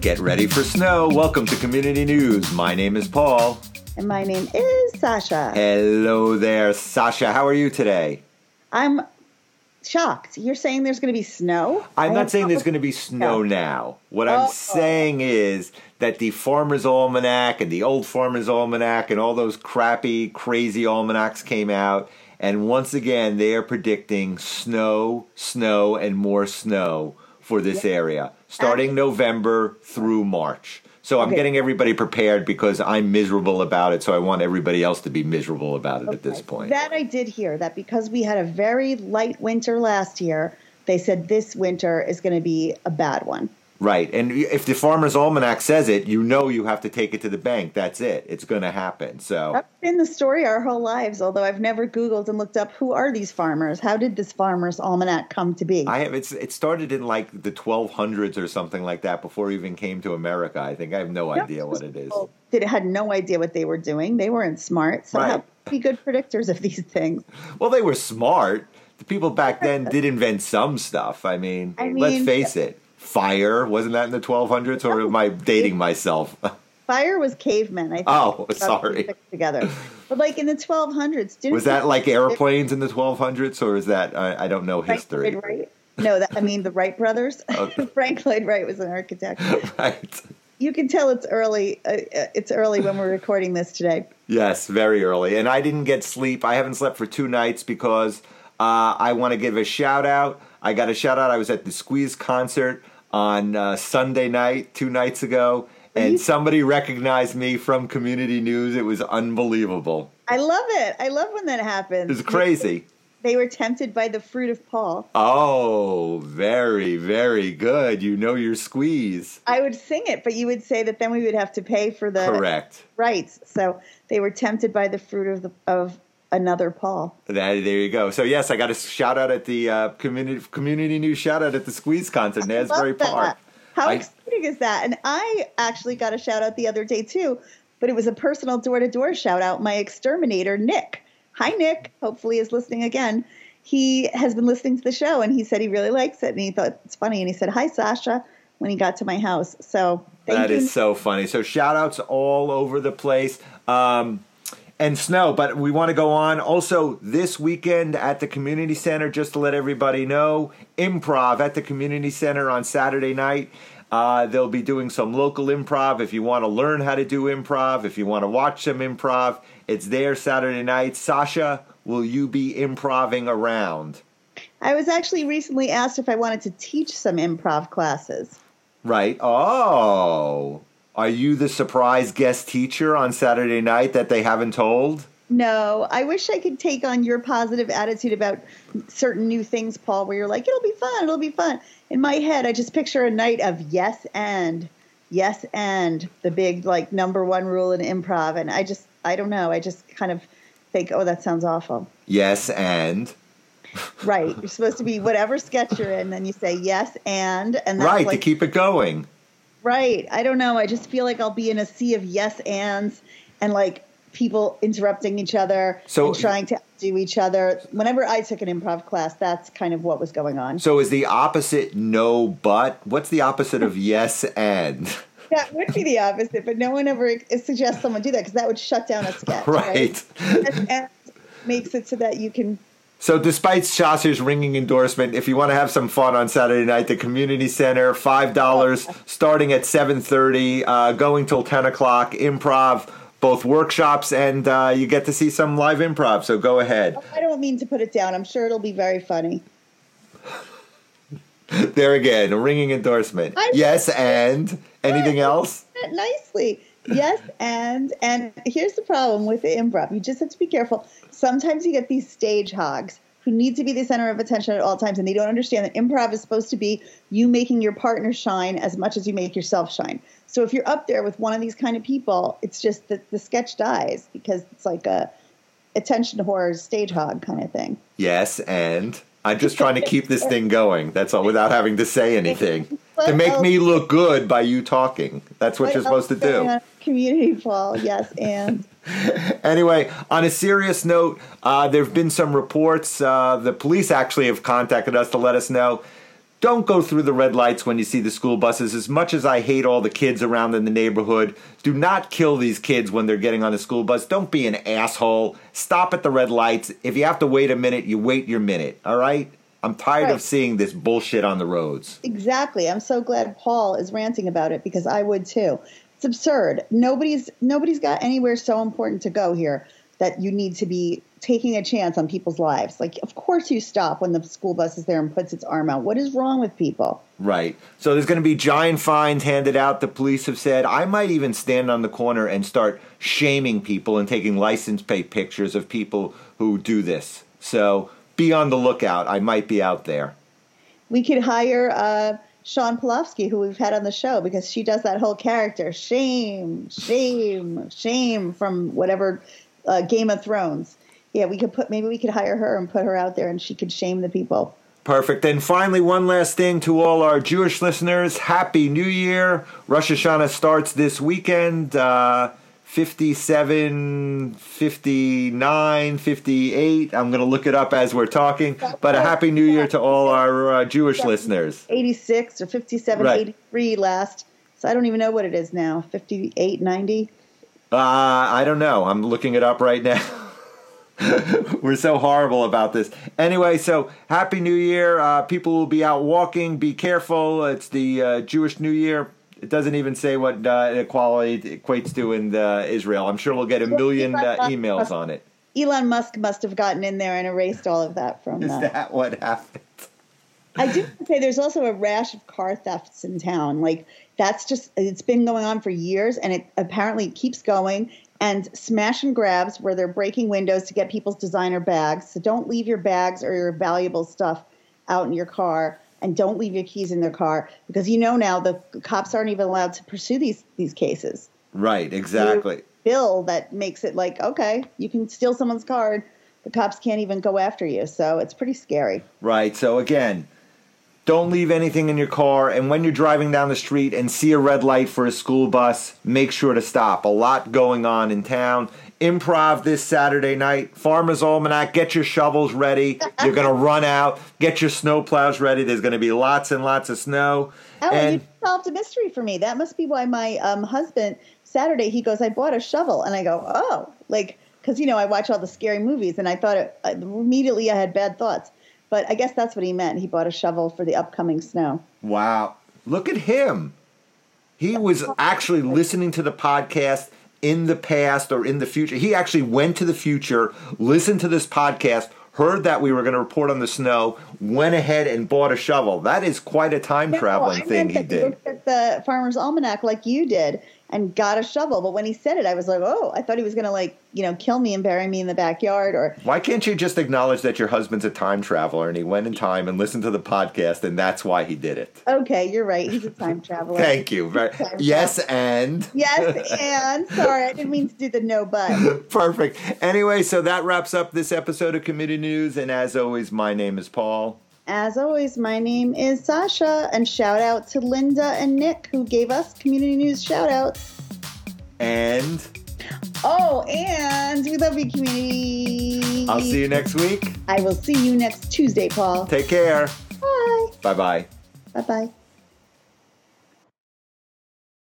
Get ready for snow. Welcome to Community News. My name is Paul. And my name is Sasha. Hello there, Sasha. How are you today? I'm shocked. You're saying there's going to be snow? I'm I not saying there's going to be snow No. now. What I'm Oh. saying is that the Farmer's Almanac and the old Farmer's Almanac and all those crappy, crazy almanacs came out. And once again, they are predicting snow, snow, and more snow for this area, starting November through March. So I'm Okay. getting everybody prepared because I'm miserable about it. So I want everybody else to be miserable about it at this point. That I did hear that because we had a very light winter last year, they said this winter is going to be a bad one. Right. And if the Farmer's Almanac says it, you know you have to take it to the bank. That's it. It's going to happen. So, That's been the story our whole lives, although I've never Googled and looked up who are these farmers? How did this farmer's almanac come to be? I have it's it started in like the 1200s or something like that before it even came to America. I think I have no idea what it is. Did had no idea what they were doing. They weren't smart, so Right. be good predictors of these things. Well, they were smart. The people back then did invent some stuff. I mean, I let's mean- face it. Fire wasn't that in the 1200s or am I dating myself? Fire was cavemen. I think. Oh, sorry. Together, but like in the 1200s, didn't Was that like airplanes in the 1200s or is that I, I don't know Frank history. Lloyd Wright? No, that, I mean the Wright brothers. Okay. Frank Lloyd Wright was an architect. right. You can tell it's early. Uh, uh, it's early when we're recording this today. Yes, very early. And I didn't get sleep. I haven't slept for two nights because uh, I want to give a shout out. I got a shout out. I was at the Squeeze concert on uh, Sunday night, two nights ago, and somebody recognized me from Community News. It was unbelievable. I love it. I love when that happens. It was crazy. They were tempted by the fruit of Paul. Oh, very, very good. You know your squeeze. I would sing it, but you would say that then we would have to pay for the Correct. rights. So they were tempted by the fruit of the of another Paul. That, there you go. So yes, I got a shout out at the uh, community community news shout out at the Squeeze concert in Asbury Park. How I- exciting is that? And I actually got a shout out the other day too, but it was a personal door to door shout out. My exterminator, Nick. Hi, Nick. Hopefully, is listening again. He has been listening to the show, and he said he really likes it, and he thought it's funny. And he said, "Hi, Sasha," when he got to my house. So thank That you. is so funny. So shout outs all over the place. Um, and snow, but we want to go on. Also, this weekend at the community center, just to let everybody know, improv at the community center on Saturday night. Uh, they'll be doing some local improv. If you want to learn how to do improv, if you want to watch some improv, it's there Saturday night. Sasha, will you be improving around? I was actually recently asked if I wanted to teach some improv classes. Right. Oh, are you the surprise guest teacher on Saturday night that they haven't told? No, I wish I could take on your positive attitude about certain new things, Paul, where you're like, it'll be fun, it'll be fun. In my head, I just picture a night of yes and, yes and, the big, like, number one rule in improv. And I just, I don't know, I just kind of think, oh, that sounds awful. Yes, and Right. You're supposed to be whatever sketch you're in, then you say yes and, and that's right like, to keep it going. Right. I don't know. I just feel like I'll be in a sea of yes ands and like people interrupting each other So- and trying to do each other. Whenever I took an improv class, that's kind of what was going on. So is the opposite no but? What's the opposite of yes and? That would be the opposite, but no one ever suggests someone do that because that would shut down a sketch. Right. Yes and makes it so that you can. So despite Sasha's ringing endorsement, if you want to have some fun on Saturday night, the community center, five dollars, starting at seven thirty, uh, going till ten o'clock. Improv, both workshops, and uh, you get to see some live improv. So go ahead. I don't mean to put it down. I'm sure it'll be very funny. There again, a ringing endorsement. I- Yes, and anything else? nicely. Yes, and and here's the problem with the improv. You just have to be careful. Sometimes you get these stage hogs who need to be the center of attention at all times, and they don't understand that improv is supposed to be you making your partner shine as much as you make yourself shine. So if you're up there with one of these kind of people, it's just that the sketch dies because it's like a attention whore stage hog kind of thing. Yes, and I'm just trying to keep this thing going. That's all, without having to say anything. To make me look good by you talking. That's what you're supposed to do. Community Paul, yes, and Anyway, on a serious note, uh, there have been some reports. Uh, the police actually have contacted us to let us know don't go through the red lights when you see the school buses. As much as I hate all the kids around in the neighborhood, do not kill these kids when they're getting on the school bus. Don't be an asshole. Stop at the red lights. If you have to wait a minute, you wait your minute, all right? I'm tired Right. of seeing this bullshit on the roads. Exactly. I'm so glad Paul is ranting about it because I would too. It's absurd. Nobody's nobody's got anywhere so important to go here that you need to be taking a chance on people's lives. Like of course you stop when the school bus is there and puts its arm out. What is wrong with people? Right. So there's going to be giant fines handed out. The police have said I might even stand on the corner and start shaming people and taking license plate pictures of people who do this. So be on the lookout. I might be out there. We could hire uh, Sean Polofsky, who we've had on the show, because she does that whole character shame, shame, shame from whatever uh, Game of Thrones. Yeah, we could put maybe we could hire her and put her out there, and she could shame the people. Perfect. And finally, one last thing to all our Jewish listeners Happy New Year. Rosh Hashanah starts this weekend. Uh, 57, 59, 58. I'm going to look it up as we're talking. But a Happy New Year to all our uh, Jewish listeners. 86 or 57, Right. 83 last. So I don't even know what it is now. 58, 90. Uh, I don't know. I'm looking it up right now. We're so horrible about this. Anyway, so Happy New Year. Uh, people will be out walking. Be careful. It's the uh, Jewish New Year. It doesn't even say what uh, equality equates to in uh, Israel. I'm sure we'll get a million uh, emails on it. Elon Musk must have gotten in there and erased all of that from Is uh, that what happened? I do say there's also a rash of car thefts in town. Like that's just it's been going on for years and it apparently keeps going and smash and grabs where they're breaking windows to get people's designer bags. So don't leave your bags or your valuable stuff out in your car and don't leave your keys in their car because you know now the cops aren't even allowed to pursue these these cases. Right, exactly. Bill that makes it like okay, you can steal someone's card, the cops can't even go after you. So it's pretty scary. Right. So again, don't leave anything in your car. And when you're driving down the street and see a red light for a school bus, make sure to stop. A lot going on in town. Improv this Saturday night. Farmer's Almanac. Get your shovels ready. You're going to run out. Get your snow plows ready. There's going to be lots and lots of snow. Oh, and you solved a mystery for me. That must be why my um, husband Saturday he goes, I bought a shovel, and I go, oh, like because you know I watch all the scary movies, and I thought it, immediately I had bad thoughts. But I guess that's what he meant. He bought a shovel for the upcoming snow. wow, look at him. He was actually listening to the podcast in the past or in the future. He actually went to the future, listened to this podcast, heard that we were going to report on the snow, went ahead and bought a shovel. That is quite a time traveling No, thing he did. looked at the Farmer's Almanac like you did and got a shovel. But when he said it, I was like, oh, I thought he was going to like you know kill me and bury me in the backyard or Why can't you just acknowledge that your husband's a time traveler and he went in time and listened to the podcast and that's why he did it? okay, you're right, he's a time traveler. Thank you. Very, yes, and. Yes, and sorry, I didn't mean to do the no but. Perfect. Anyway, so that wraps up this episode of Committee News. And as always, my name is Paul. As always, my name is Sasha, and shout out to Linda and Nick who gave us community news shout outs. And Oh, and we love you, community. I'll see you next week. I will see you next Tuesday, Paul. Take care. Bye. Bye bye. Bye bye.